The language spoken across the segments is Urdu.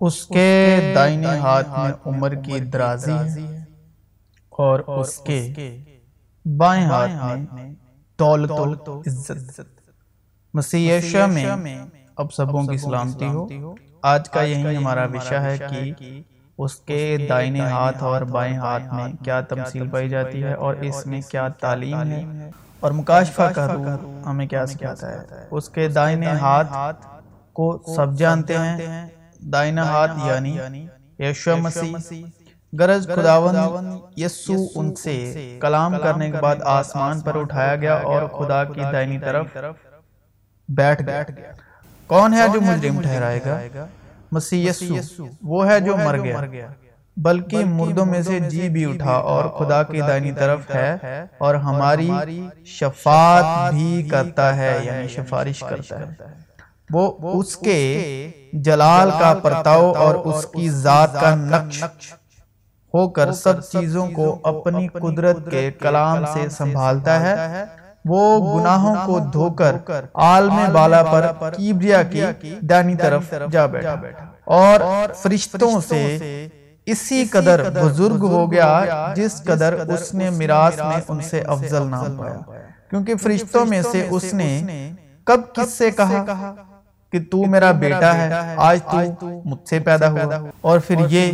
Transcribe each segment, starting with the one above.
اس کے دائنے ہاتھ میں عمر کی درازی ہے اور اس کے بائیں ہاتھ میں دولت و عزت۔ مسیح عیشہ میں اب سبوں کی سلامتی ہو۔ آج کا یہی ہمارا وشہ ہے کہ اس کے دائنے ہاتھ اور بائیں ہاتھ میں کیا تمثیل پائی جاتی ہے اور اس میں کیا تعلیم ہے۔ اور مکاشفہ کا روح ہمیں کیا سکھاتا ہے۔ اس کے دائنے ہاتھ کو سب جانتے ہیں دائنہ ہاتھ یعنی یشو مسیح گرج خداون یسو ان سے کلام کرنے کے بعد آسمان پر اٹھایا گیا اور خدا کی دائنی طرف بیٹھ گیا۔ کون ہے جو مجرم ٹھہرائے گا؟ مسیح یسو وہ ہے جو مر گیا۔ بلکہ مردوں میں سے جی بھی اٹھا اور خدا کی دائنی طرف ہے اور ہماری شفاعت بھی کرتا ہے یعنی شفارش کرتا ہے۔ وہ اس کے جلال کا پرتاؤ اور اس کی ذات کا نقش ہو کر سب چیزوں کو اپنی قدرت کے کلام سے سنبھالتا ہے۔ وہ گناہوں کو دھو کر عالم بالا پر کیبریا کی دانی طرف جا بیٹھا۔ اور فرشتوں سے اسی قدر بزرگ ہو گیا جس قدر اس نے میراث میں ان سے افضل نام پایا۔ کیونکہ فرشتوں میں سے اس نے کب کس سے کہا؟ کہ تو میرا بیٹا ہے آج تو مجھ سے پیدا ہوا۔ اور پھر یہ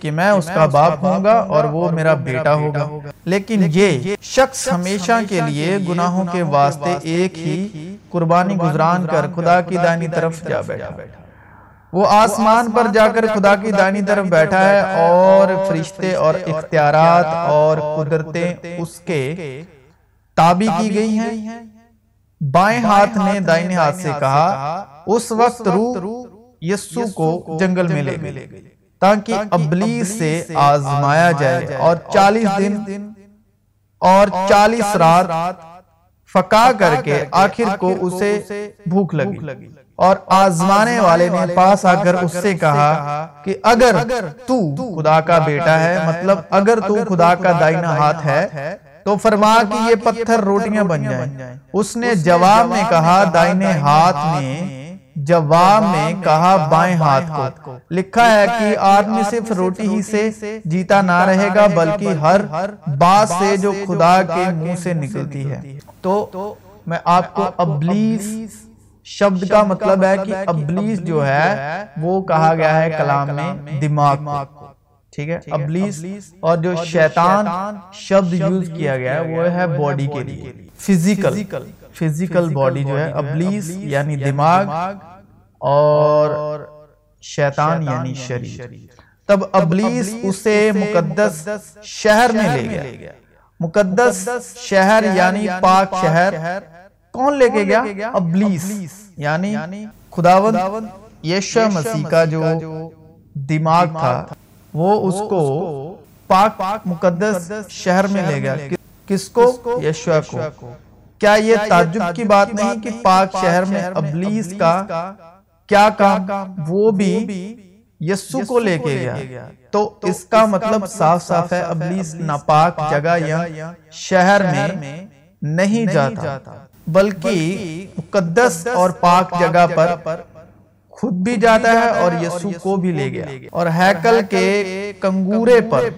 کہ میں اس کا باپ ہوں گا اور وہ میرا بیٹا ہوگا۔ لیکن یہ شخص ہمیشہ کے لیے گناہوں کے واسطے ایک ہی قربانی گزران کر خدا کی دانی طرف جا بیٹھا۔ وہ آسمان پر جا کر خدا کی دانی طرف بیٹھا ہے اور فرشتے اور اختیارات اور قدرتیں اس کے تابع کی گئی ہیں۔ بائیں ہاتھ نے دائنے ہاتھ سے کہا اس وقت روح یسو کو جنگل میں لے گئی تاکہ ابلیس سے آزمایا جائے اور چالیس دن اور چالیس رات فقا کر کے آخر کو اسے بھوک لگی۔ اور آزمانے والے نے پاس آ کر اس سے کہا کہ اگر تو خدا کا بیٹا ہے مطلب اگر تو خدا کا دائنہ ہاتھ ہے تو فرما کہ یہ پتھر روٹیاں بن جائیں۔ اس نے جواب میں کہا دائنے ہاتھ نے جواب میں کہا بائیں ہاتھ کو۔ لکھا ہے کہ آدمی صرف روٹی ہی سے جیتا نہ رہے گا بلکہ ہر بات سے جو خدا کے منہ سے نکلتی ہے۔ تو میں آپ کو ابلیس شبد کا مطلب ہے کہ ابلیس جو ہے وہ کہا گیا ہے کلام میں دماغ ٹھیک ہے؟ ابلیس اور جو شیطان شبد یوز کیا گیا ہے وہ ہے باڈی کے لیے۔ فزیکل فزیکل باڈی جو ہے ابلیس یعنی دماغ اور شیطان یعنی شریر۔ تب ابلیس اسے مقدس شہر میں لے گیا۔ مقدس شہر یعنی پاک شہر۔ کون لے کے گیا؟ ابلیس یعنی خداوند یشہ مسیح کا جو دماغ تھا۔ وہ اس کو پاک مقدس شہر میں لے گیا۔ کس کو؟ یشوا کو۔ کیا یہ تعجب کی بات نہیں کہ پاک شہر میں ابلیس کا کیا کام؟ وہ بھی یسو کو لے کے گیا۔ تو اس کا مطلب صاف صاف ہے ابلیس ناپاک جگہ یا شہر میں نہیں جاتا بلکہ مقدس اور پاک جگہ پر خود بھی جاتا ہے اور یسو کو بھی لے گیا۔ اور ہیکل کے کنگورے پر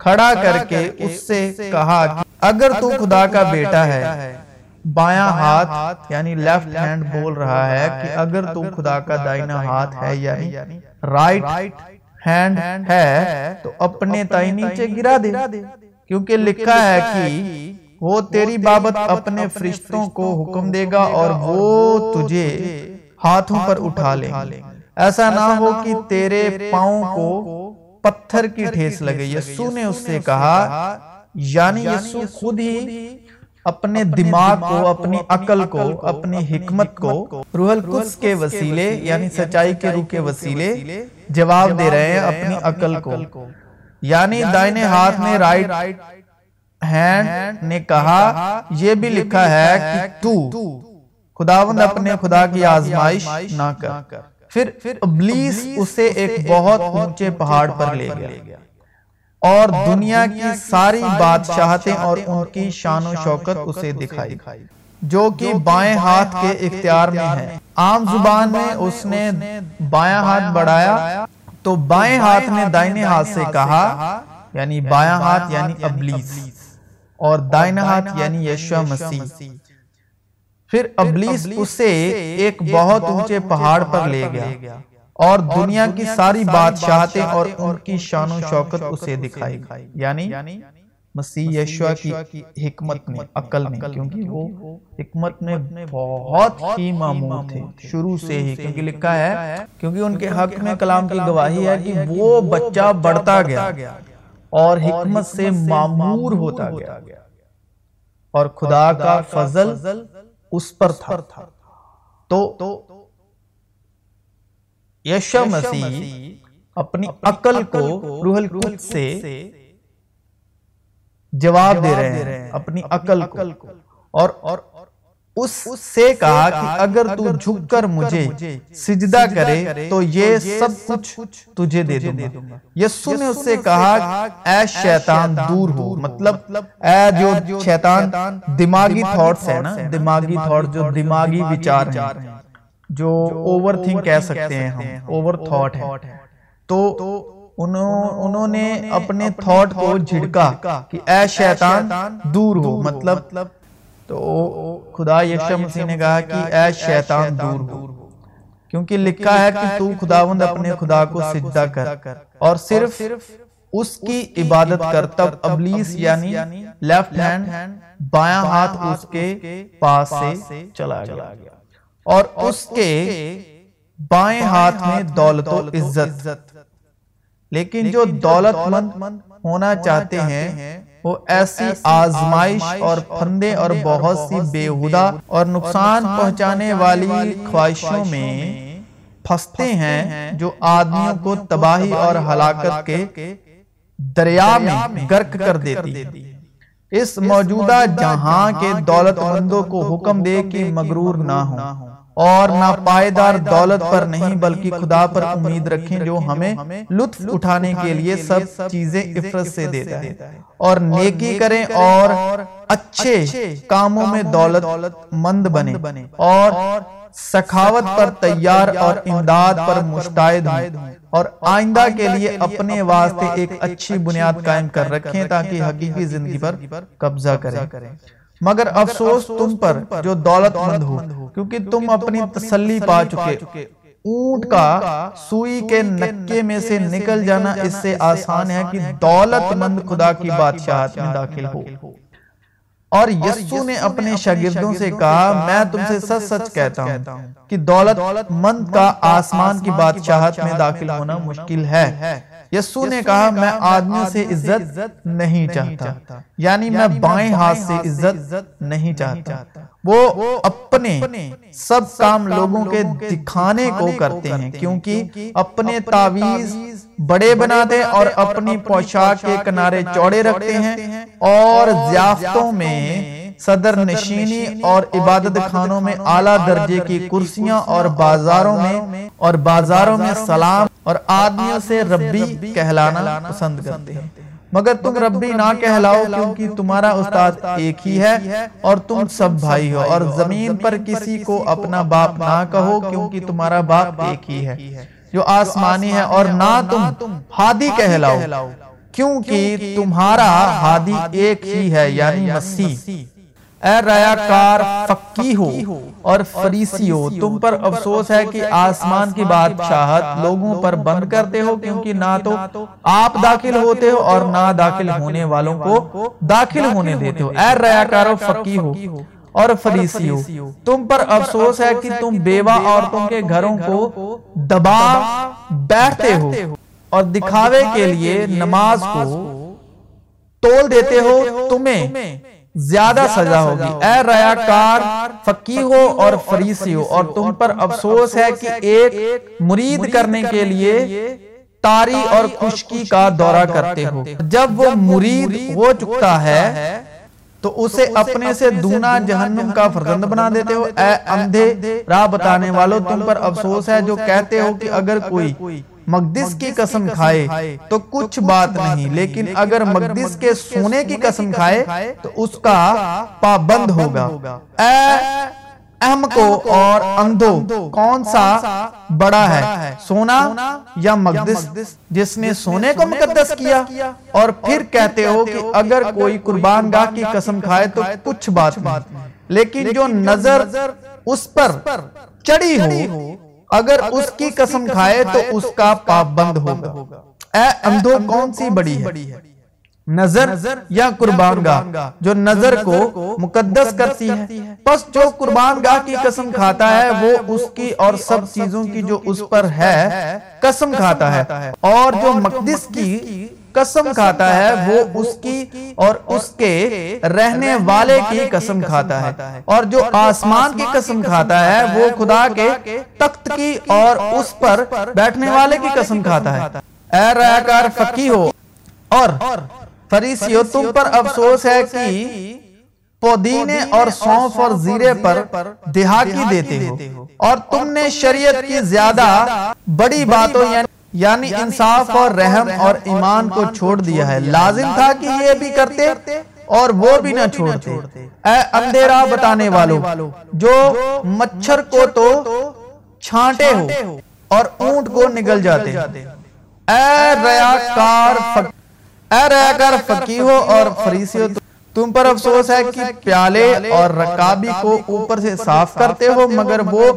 کھڑا کر کے اس سے کہا اگر تو خدا کا بیٹا ہے بایاں ہاتھ یعنی لیفٹ ہینڈ بول رہا ہے کہ اگر تو خدا کا دائنہ ہاتھ ہے یعنی رائٹ ہینڈ ہے تو اپنے تائی نیچے گرا دے۔ کیونکہ لکھا ہے کہ وہ تیری بابت اپنے فرشتوں کو حکم دے گا اور وہ تجھے ہاتھوں پر اٹھا لیں۔ ایسا نہ ہو کہ تیرے پاؤں کو پتھر کی ٹھیس لگے یسو نے اس سے کہا یعنی یسو خود ہی اپنے دماغ کو اپنی عقل کو اپنی حکمت کو روح القدس کے وسیلے یعنی سچائی کے روح کے وسیلے جواب دے رہے ہیں اپنی عقل کو۔ یعنی دائنے ہاتھ میں رائٹ ہینڈ نے کہا یہ بھی لکھا ہے کہ تو۔ خداوند اپنے خدا کی آزمائش نہ کر۔ پھر ابلیس اسے ایک بہت اونچے پہاڑ پر لے گیا۔ اور دنیا کی ساری بادشاہتیں اور ان کی شان و شوکت اسے دکھائی۔ جو کہ بائیں ہاتھ کے اختیار میں ہے۔ عام زبان میں اس نے بائیں ہاتھ بڑھایا۔ تو بائیں ہاتھ نے دائنے ہاتھ سے کہا یعنی بایاں ہاتھ یعنی ابلیس۔ اور دائنا ہاتھ یعنی یشوہ مسیح۔ پھر ابلیس اسے ایک بہت اونچے پہاڑ پر لے گیا۔ اور دنیا کی ساری بادشاہتیں اور ان کی شان و شوکت اسے دکھائی۔ یعنی مسیح یشوہ کی حکمت میں عقل میں کیونکہ وہ حکمت میں بہت ہی معمول تھے۔ شروع سے ہی کیونکہ لکھا ہے کیونکہ ان کے حق میں کلام کی گواہی ہے کہ وہ بچہ بڑھتا گیا۔ اور حکمت سے معمور ہوتا گیا۔ اور خدا کا فضل اس پر تھا۔ تو یشوہ مسیح اپنی عقل کو روح القدس سے جواب دے رہے ہیں اپنی عقل کو۔ اور اس سے کہا کہ اگر تو جھک کر مجھے سجدہ کرے تو یہ سب کچھ تجھے دے دوں گا۔ یسو نے اس سے کہا اے شیطان دور ہو مطلب اے جو شیطان دماغی تھاٹس ہیں نا دماغی تھاٹس جو دماغی وچار ہیں جو اوور تھنک کہہ سکتے ہیں ہم اوور تھاٹ ہے تو انہوں نے اپنے تھوٹ کو جھڑکا کہ اے شیطان دور ہو مطلب تو خدا یکشہ مسیح نے کہا کہ اے شیطان دور ہو۔ کیونکہ لکھا ہے کہ تو خداوند اپنے خدا کو سجدہ کر۔ اور صرف اس کی عبادت کر تب ابلیس یعنی لیفٹ ہینڈ بایاں ہاتھ اس کے پاس سے چلا گیا۔ اور اس کے بائیں ہاتھ میں دولت و عزت۔ لیکن جو دولت مند ہونا چاہتے ہیں وہ ایسی آزمائش اور پھندے اور بہت سی بےہدہ اور نقصان پہنچانے والی خواہشوں میں پھنستے ہیں جو آدمیوں کو تباہی اور ہلاکت کے دریا میں گرک کر دیتی اس موجودہ جہاں کے دولت مندوں کو حکم دے کہ مغرور نہ ہوں۔ اور نہ پائیدار دولت پر نہیں بلکہ خدا پر امید رکھیں جو ہمیں لطف اٹھانے کے لیے سب چیزیں افرت سے دیتا ہے۔ اور نیکی کریں اور اچھے کاموں میں دولت مند بنے اور سخاوت پر تیار اور امداد پر مشتائد ہوں۔ اور آئندہ کے لیے اپنے واسطے ایک اچھی بنیاد قائم کر رکھیں تاکہ حقیقی زندگی پر قبضہ کریں۔ مگر افسوس تم پر جو دولت مند ہو کیونکہ تم اپنی تسلی پا چکے۔ اونٹ کا سوئی کے نکے میں سے نکل جانا اس سے آسان ہے کہ دولت مند خدا کی بادشاہت میں داخل ہو۔ اور یسو نے اپنے شاگردوں سے کہا میں تم سے سچ سچ کہتا ہوں کہ دولت مند کا آسمان کی بادشاہت میں داخل ہونا مشکل ہے۔ یسو نے کہا میں آدمی سے عزت نہیں چاہتا. یعنی میں بائیں ہاتھ سے عزت نہیں چاہتا۔ وہ اپنے سب کام لوگوں کے دکھانے کو کرتے ہیں کیونکہ اپنے تعویز بڑے بنا دے اور اپنی پوشاک کے کنارے چوڑے رکھتے ہیں اور زیافتوں میں صدر نشینی اور عبادت خانوں میں اعلیٰ درجے کی کرسیاں اور بازاروں میں اور بازاروں میں سلام اور آدمیوں سے ربی کہلانا پسند کرتے ہیں۔ مگر تم ربی نہ کہلاؤ کیونکہ تمہارا استاد ایک ہی ہے اور تم سب بھائی ہو اور زمین پر کسی کو اپنا باپ نہ کہو کیونکہ تمہارا باپ ایک ہی ہے۔ جو آسمانی ہے اور نہ تم ہادی کہلاؤ۔ کیونکہ تمہارا ہادی ایک ہی ہے یعنی مسیح اے ریاکار فقی ہو اور فریسی ہو تم پر افسوس ہے کہ آسمان کی بادشاہت لوگوں پر بند کرتے ہو کیونکہ نہ تو آپ داخل ہوتے ہو اور نہ داخل ہونے والوں کو داخل ہونے دیتے ہو۔ اے ریاکار فقی ہو اور فریسی ہو تم پر افسوس ہے کہ تم بیوہ عورتوں کے گھروں کو دبا بیٹھتے ہو اور دکھاوے کے لیے نماز کو تول دیتے ہو تمہیں۔ زیادہ سزا ہوگی۔ اے ریاکار فقی ہو۔ اور فریسی ہو۔ اور تم پر افسوس ہے کہ ایک مرید کرنے کے لیے تاری اور خشکی کا دورہ کرتے ہو۔ جب وہ مرید ہو چکتا ہے تو اسے اپنے سے دونا جہنم کا فرزند بنا دیتے ہو۔ اے اندھے راہ بتانے والوں تم پر افسوس ہے جو کہتے ہو کہ اگر کوئی مقدس کی قسم کھائے تو کچھ بات نہیں لیکن اگر مقدس کے سونے کی قسم کھائے تو اس کا پابند ہوگا۔ اے احمقوں اور اندھو کون سا بڑا ہے؟ سونا یا مقدس؟ جس نے سونے کو مقدس کیا اور پھر کہتے ہو کہ اگر کوئی قربان گاہ کی قسم کھائے تو کچھ بات نہیں۔ لیکن جو نظر اس پر چڑی ہو اگر اس کی قسم کھائے تو اس کا پاپ بند ہوگا۔ اے اندھو کون سی بڑی ہے؟ نظر یا قربان گاہ؟ جو نظر کو مقدس کرتی ہے۔ پس جو قربان گاہ کی قسم کھاتا ہے وہ اس کی اور سب چیزوں کی جو اس پر ہے قسم کھاتا ہے۔ اور جو مقدس کی قسم کھاتا ہے، وہ اس کی اور اس کے رہنے والے کی قسم کھاتا ہے۔ اور جو آسمان کی قسم کھاتا ہے، وہ خدا کے تخت کی اور اس پر بیٹھنے والے کی قسم کھاتا ہے۔ اے ریاکار فقی ہو، اور فریسیو تم پر افسوس ہے کہ پودینے اور سونف اور زیرے پر دہاکی دیتے ہو۔ اور تم نے شریعت کی زیادہ بڑی باتوں یعنی یعنی انصاف اور رحم اور ایمان کو چھوڑ دیا ہے۔ لازم تھا کہ یہ بھی کرتے اور وہ بھی نہ چھوڑتے۔ اے اندھیرا بتانے والوں جو مچھر کو تو چھانٹے ہو اور اونٹ کو نگل جاتے۔ اے ریاکار اے ریاکار فقیہو اور فریسیو تم پر افسوس ہے کہ پیالے اور رکابی کو اوپر سے صاف کرتے ہو مگر وہ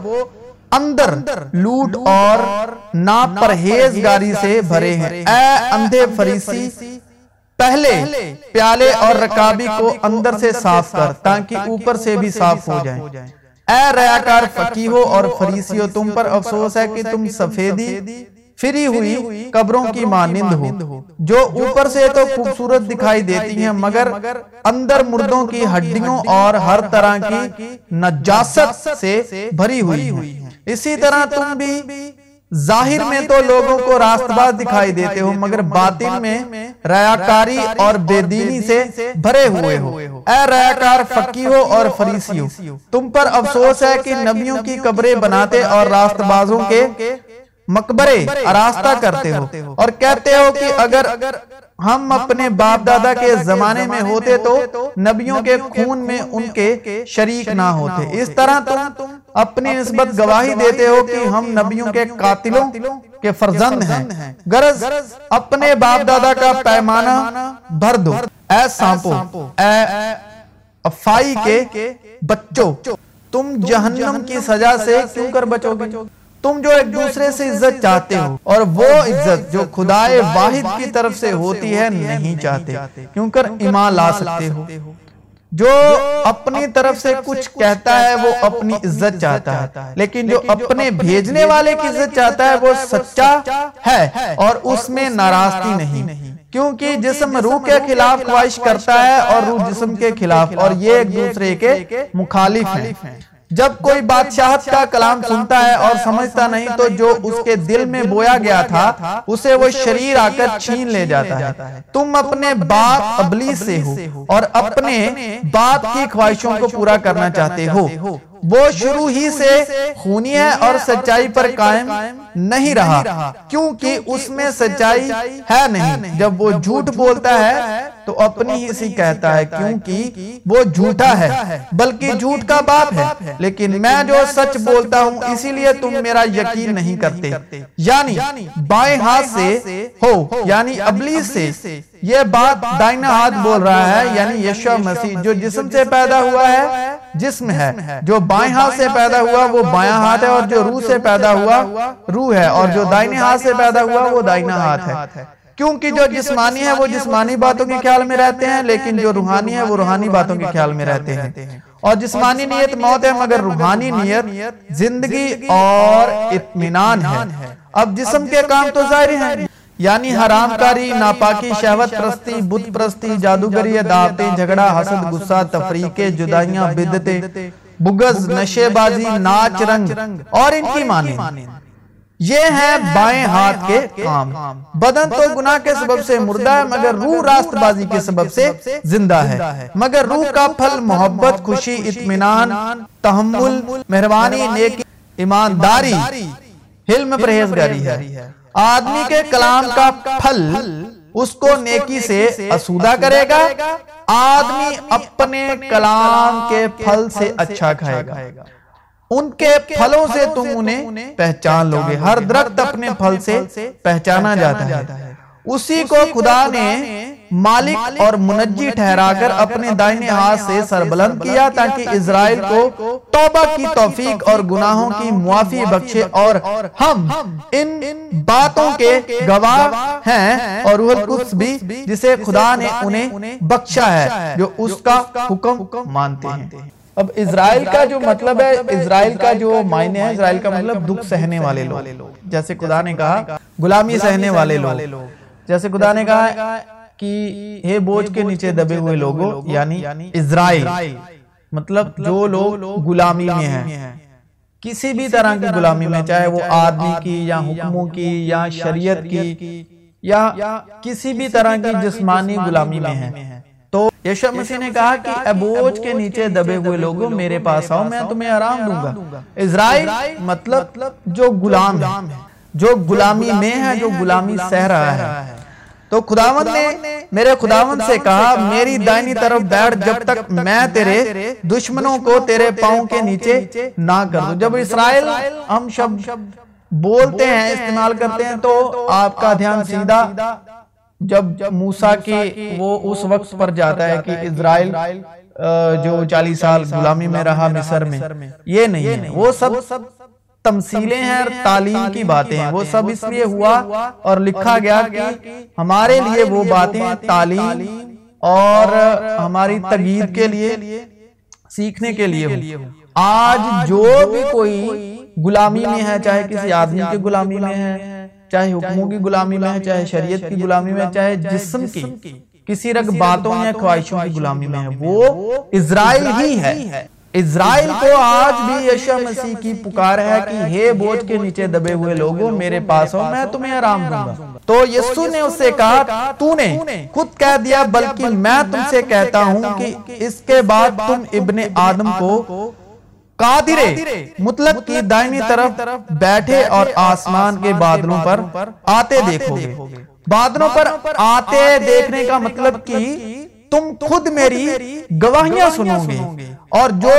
اندر لوٹ اور نا پرہیزگاری سے بھرے ہیں۔ اے اندھے فریسی، پہلے پیالے اور رکابی کو اندر سے صاف کر تاکہ اوپر سے بھی صاف ہو جائیں۔ اے ریاکار فقیہو اور فریسیو، تم پر افسوس ہے کہ تم سفیدی فری ہوئی قبروں کی مانند ہو جو اوپر سے تو خوبصورت دکھائی دیتی ہیں مگر اندر مردوں کی ہڈیوں اور ہر طرح کی نجاست سے بھری ہوئی ہیں۔ اسی طرح تم بھی ظاہر میں تو لوگوں کو راست باز دکھائی دیتے ہو مگر باطن میں ریاکاری اور بے دینی سے بھرے ہوئے ہو۔ اے ریاکار فقی ہو اور فریسی ہو تم پر افسوس ہے کہ نبیوں کی قبریں بناتے اور راست بازوں کے مقبرے اراستہ کرتے ہو اور کہتے ہو کہ اگر ہم اپنے باپ دادا کے زمانے میں ہوتے تو نبیوں کے خون میں ان کے شریک نہ ہوتے۔ اس طرح تم اپنی نسبت گواہی دیتے ہو کہ ہم نبیوں کے قاتلوں کے فرزند ہیں۔ گرز اپنے باپ دادا کا پیمانہ بھر دو۔ اے سانپو اے افائی کے بچوں تم جہنم کی سزا سے کیوں کر بچو گے؟ تم جو ایک دوسرے سے عزت چاہتے ہو اور وہ عزت جو خدائے واحد کی طرف سے ہوتی ہے نہیں چاہتے۔ کیونکہ ایمان لا سکتے ہو۔ جو اپنی طرف سے کچھ کہتا ہے وہ اپنی عزت چاہتا ہے۔ لیکن جو اپنے بھیجنے والے کی عزت چاہتا ہے وہ سچا ہے اور اس میں ناراضگی نہیں۔ کیونکہ جسم روح کے خلاف خواہش کرتا ہے اور روح جسم کے خلاف۔ اور یہ ایک دوسرے کے مخالف ہیں۔ جب کوئی بادشاہت کا کلام سنتا ہے اور سمجھتا نہیں تو جو اس کے دل میں بویا گیا تھا اسے وہ شریر آ کر چھین لے جاتا ہے۔ تم اپنے باپ ابلیس سے ہو اور اپنے باپ کی خواہشوں کو پورا کرنا چاہتے ہو۔ وہ شروع ہی سے خونی ہے اور سچائی پر قائم نہیں رہا کیونکہ اس میں سچائی ہے نہیں۔ جب وہ جھوٹ بولتا ہے تو اپنی ہی سی کہتا ہے کیونکہ وہ جھوٹا ہے۔ بلکہ جھوٹ کا باپ ہے۔ لیکن میں جو سچ بولتا ہوں اسی لیے تم میرا یقین نہیں کرتے۔ یعنی بائیں ہاتھ سے ہو یعنی ابلیس سے۔ یہ بات دائنہ ہاتھ بول رہا ہے یعنی یشو مسیح جو جسم سے پیدا ہوا ہے جسم ہے جو بائیں ہاتھ سے پیدا ہوا وہ بائیں ہاتھ ہے اور جو روح سے پیدا ہوا روح ہے اور جو دائنے ہاتھ سے پیدا ہوا وہ دائنہ ہاتھ ہے۔ کیونکہ جو جسمانی ہے وہ جسمانی باتوں کے خیال میں رہتے ہیں لیکن جو روحانی ہے وہ روحانی باتوں کے خیال میں رہتے ہیں۔ اور جسمانی نیت موت ہے مگر روحانی نیت زندگی اور اطمینان ہے۔ اب جسم کے کام تو ظاہر ہیں۔ یعنی حرام کاری ناپاکی شہوت پرستی بت پرستی جادوگری دعوتیں جھگڑا حسد غصہ تفریقے جدائیاں بدتے بگز نشے بازی ناچ رنگ اور ان کی معنی یہ ہیں بائیں ہاتھ کے کام۔ بدن تو گناہ کے سبب سے مردہ ہے مگر روح راست بازی کے سبب سے زندہ ہے۔ مگر روح کا پھل محبت خوشی اطمینان تحمل مہربانی نیکی ایمانداری حلم پرہیزگاری ہے آدمی کے کلام کا پھل اس کو نیکی سے اسودہ کرے گا۔ آدمی اپنے کلام کے پھل سے اچھا کھائے گا۔ ان کے پھلوں سے تم انہیں پہچان لو گے ہر درخت اپنے پھل سے پہچانا جاتا ہے۔ اسی کو خدا نے مالک اور منجی ٹھہرا کر اپنے دائنے ہاتھ سے سربلند کیا تاکہ اسرائیل کو توبہ کی توفیق اور گناہوں کی معافی بخشے اور ہم ان باتوں کے گواہ ہیں اور روح القدس بھی جسے خدا نے انہیں بخشا ہے جو اس کا حکم مانتے ہیں۔ اب اسرائیل کا جو مطلب ہے اسرائیل کا جو معنی ہے اسرائیل کا مطلب دکھ سہنے والے لوگ۔ جیسے خدا نے کہا غلامی سہنے والے لوگ۔ جیسے خدا نے کہا کہ ہے بوجھ کے نیچے دبے ہوئے لوگوں یعنی اسرائیل۔ مطلب جو لوگ غلامی میں ہیں۔ کسی بھی طرح کی غلامی میں، چاہے وہ آدمی کی یا حکموں کی یا شریعت کی یا کسی بھی طرح کی جسمانی غلامی میں ہیں۔ تو یشو مسیح نے کہا کہ ابوج کے نیچے دبے ہوئے لوگوں، میرے پاس آؤ، میں تمہیں آرام دوں گا۔ اسرائیل مطلب جو غلام ہے۔ جو غلامی میں ہے، جو غلامی سہ رہا ہے۔ تو خداون نے میرے خداون سے کہا میری دائنی طرف بیٹھ جب تک میں تیرے دشمنوں کو تیرے پاؤں کے نیچے نہ کر۔ دوں جب اسرائیل ہم شب بولتے ہیں استعمال کرتے ہیں تو آپ کا دھیان سیدھا جب موسیٰ کی وہ اس وقت پر جاتا ہے کہ اسرائیل جو چالیس سال غلامی میں رہا مصر میں۔ یہ نہیں ہے۔ وہ سب تمثیلیں ہیں اور تعلیم کی باتیں ہیں۔ وہ سب اس لیے ہوا اور لکھا گیا کہ ہمارے لیے وہ باتیں تعلیم اور ہماری تغیید کے لیے سیکھنے کے لیے آج جو بھی کوئی غلامی میں ہے چاہے کسی آدمی کی غلامی میں ہے چاہے حکموں کی غلامی میں ہے چاہے شریعت کی غلامی میں چاہے جسم کی کسی رگ باتوں یا خواہشوں کی غلامی میں ہے۔ وہ اسرائیل ہی ہے۔ اسرائیل کو آج بھی یشا مسیح کی پکار ہے کہ ہے بوجھ کے نیچے دبے ہوئے لوگوں میرے پاس ہو میں تمہیں آرام دوں گا۔ تو یسو نے اس سے کہا تو نے خود کہہ دیا بلکہ میں تم سے کہتا ہوں کہ اس کے بعد تم ابن آدم کو قادرے مطلق کی دائنی طرف بیٹھے اور آسمان کے بادلوں پر آتے دیکھو گے۔ بادلوں پر آتے دیکھنے کا مطلب کی تم خود میری گواہیاں سنو گے اور جو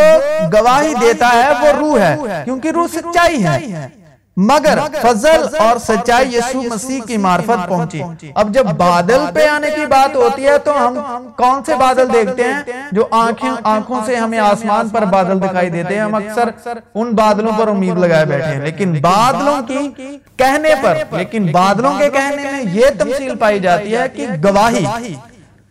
گواہی دیتا ہے وہ روح ہے کیونکہ روح سچائی ہے۔ مگر فضل اور سچائی یسو مسیح کی معرفت پہنچی۔ اب جب بادل پہ آنے کی بات ہوتی ہے تو ہم کون سے بادل دیکھتے ہیں؟ جو آنکھوں سے ہمیں آسمان پر بادل دکھائی دیتے ہیں ہم اکثر ان بادلوں پر امید لگائے بیٹھے ہیں۔ لیکن بادلوں کی کہنے پر لیکن بادلوں کے کہنے میں یہ تمثیل پائی جاتی ہے کہ گواہی۔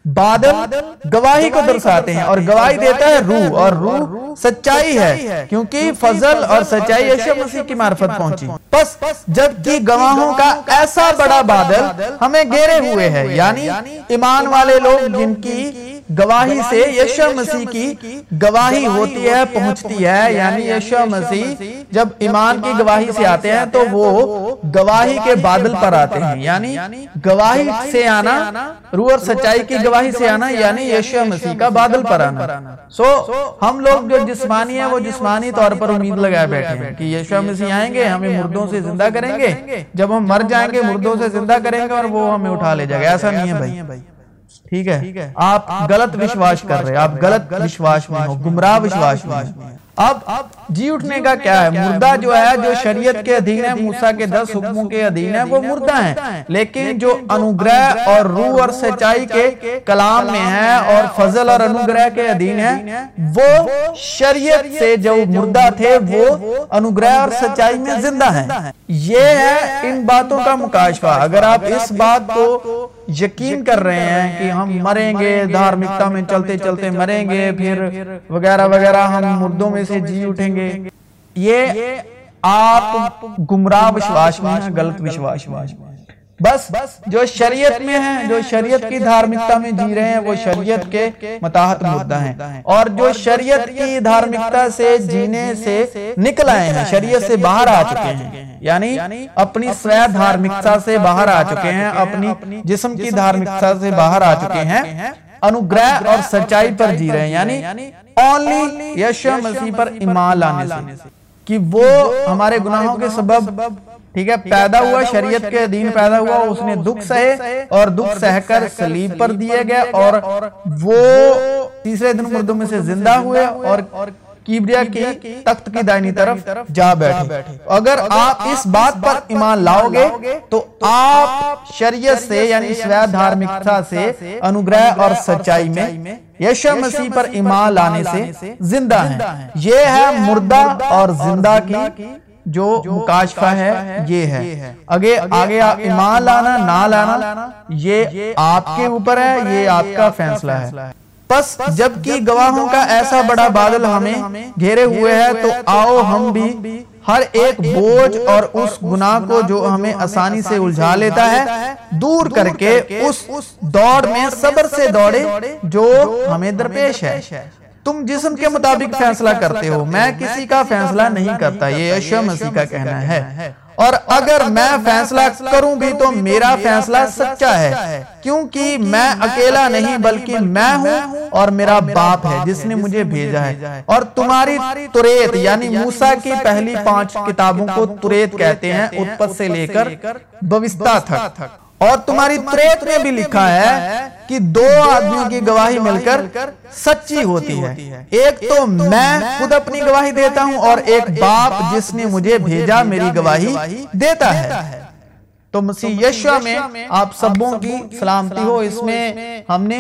بادل گواہی کو درساتے ہیں اور گواہی دیتا ہے روح اور روح سچائی ہے کیونکہ فضل اور سچائی یشو مسیح کی معرفت پہنچی۔ پس جب کی گواہوں کا ایسا بڑا بادل ہمیں گیرے ہوئے ہے یعنی ایمان والے لوگ جن کی گواہی سے یشو مسیح کی گواہی ہوتی ہے پہنچتی ہے یعنی یشو مسیح جب ایمان کی گواہی سے آتے ہیں تو وہ گواہی کے بادل پر آتے ہیں یعنی گواہی سے آنا روح اور سچائی کی گواہی سے آنا یعنی یشو مسیح کا بادل پر آنا سو ہم لوگ جو جسمانی ہیں وہ جسمانی طور پر امید لگائے بیٹھے ہیں کہ یشو مسیح آئیں گے ہمیں مردوں سے زندہ کریں گے۔ جب ہم مر جائیں گے مردوں سے زندہ کریں گے اور وہ ہمیں اٹھا لے جائے گا ایسا نہیں ہے بھائی ٹھیک ہے؟ آپ غلط وشواس کر رہے آپ غلط وشواس میں ہو گمراہ وشواس میں اب جی اٹھنے کا کیا ہے؟ مردہ جو ہے جو شریعت کے ادھین ہے موسیٰ کے دس حکموں کے ادھین ہے وہ مردہ ہیں۔ لیکن جو انوگرہ اور روح اور سچائی کے کلام میں ہے اور فضل اور انوگرہ کے ادھین ہے وہ شریعت سے جو مردہ تھے وہ انوگرہ اور سچائی میں زندہ ہیں۔ یہ ہے ان باتوں کا مکاشفہ اگر آپ اس بات کو یقین کر رہے ہیں کہ ہم مریں گے دھارمکتا میں چلتے چلتے مریں گے پھر وغیرہ وغیرہ ہم مردوں میں سے جی اٹھیں گے۔ یہ آپ گمراہ وشواس میں ہیں غلط وشواس میں بس جو شریعت میں ہیں جو شریعت کی دھارمکتا میں جی رہے ہیں وہ شریعت کے متاحت مردہ ہیں اور جو شریعت کی دھارمکتا سے جینے سے نکل آئے ہیں شریعت سے باہر آ چکے ہیں۔ یعنی اپنی سویا دھارمکتا سے باہر آ چکے ہیں اپنی جسم کی دھارمکتا سے باہر آ چکے ہیں انوگرہ اور سچائی پر جی رہے ہیں یعنی اونلی یشو مسیح پر ایمان لانے سے کہ وہ ہمارے گناہوں کے سبب ٹھیک ہے پیدا ہوا شریعت کے دین پیدا ہوا اس نے دکھ سہے اور دکھ سہ کر سلیب پر دیے گئے اور وہ تیسرے دن مردوں میں سے زندہ ہوئے اور کیبریا کی تخت کی دائنی طرف جا بیٹھے اگر آپ اس بات پر ایمان لاؤ گے تو آپ شریعت سے یعنی سویا دھارمکتا سے انگرہ اور سچائی میں یشو مسیح پر ایمان لانے سے زندہ ہیں۔ یہ ہے مردہ اور زندہ کی جو مکاشفہ ہے یہ ہے۔ آگے ایمان لانا نہ لانا یہ آپ کے اوپر ہے یہ آپ کا فیصلہ ہے۔ پس جبکہ گواہوں کا ایسا بڑا بادل ہمیں گھیرے ہوئے ہے تو آؤ ہم بھی ہر ایک بوجھ اور اس گناہ کو جو ہمیں آسانی سے الجھا لیتا ہے، دور کر کے اس دوڑ میں صبر سے دوڑے جو ہمیں درپیش ہے۔ تم جسم کے مطابق فیصلہ کرتے ہو، میں کسی کا فیصلہ نہیں کرتا، یہ یشو مسیح کا کہنا ہے۔ اور اگر میں فیصلہ کروں بھی تو میرا فیصلہ سچا ہے کیونکہ میں اکیلا نہیں بلکہ میں ہوں اور میرا باپ ہے جس نے مجھے بھیجا ہے۔ اور تمہاری تریت یعنی موسیٰ کی پہلی پانچ کتابوں کو تریت کہتے ہیں اتپت سے لے کر بوستہ تھک۔ اور تمہاری تریت میں بھی لکھا ہے کہ دو آدمیوں کی گواہی مل کر سچی ہوتی ہے۔ ایک تو میں خود اپنی گواہی دیتا ہوں اور ایک باپ جس نے مجھے بھیجا میری گواہی دیتا ہے۔ تو مسیح یشوہ میں آپ سبوں کی سلامتی ہو۔ اس میں ہم نے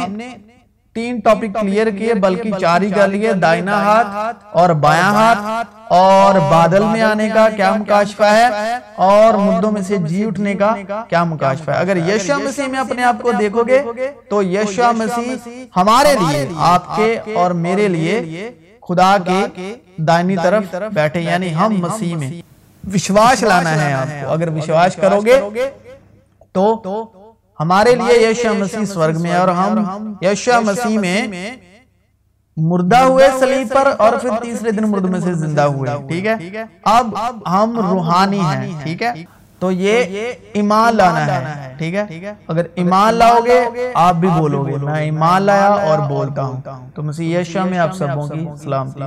تین ٹاپک کلیئر کیے بلکہ چاری کر لیے دائنا ہاتھ اور بایاں ہاتھ اور بادل میں آنے کا کیا مکاشفہ ہے؟ اور مردوں میں سے جی اٹھنے کا کیا مکاشفہ ہے؟ اگر یشوہ مسیح میں اپنے آپ کو دیکھو گے تو یشوہ مسیح ہمارے لیے آپ کے اور میرے لیے خدا کے دائنی طرف بیٹھے یعنی ہم مسیح میں۔ وشواش لانا ہے آپ کو اگر وشواش کرو گے تو ہمارے لیے یشو مسیح سورگ میں اور ہم یشو مسیح میں مردہ ہوئے سلیب پر اور پھر تیسرے دن مرد میں سے زندہ ہوئے ٹھیک ہے؟ اب ہم روحانی ہیں ٹھیک ہے؟ تو یہ ایمان لانا ہے ٹھیک ہے؟ اگر ایمان لاؤ گے آپ بھی بولو گے میں ایمان لایا اور بولتا ہوں۔ تو مسیح یشو میں آپ سبوں کی سلامتی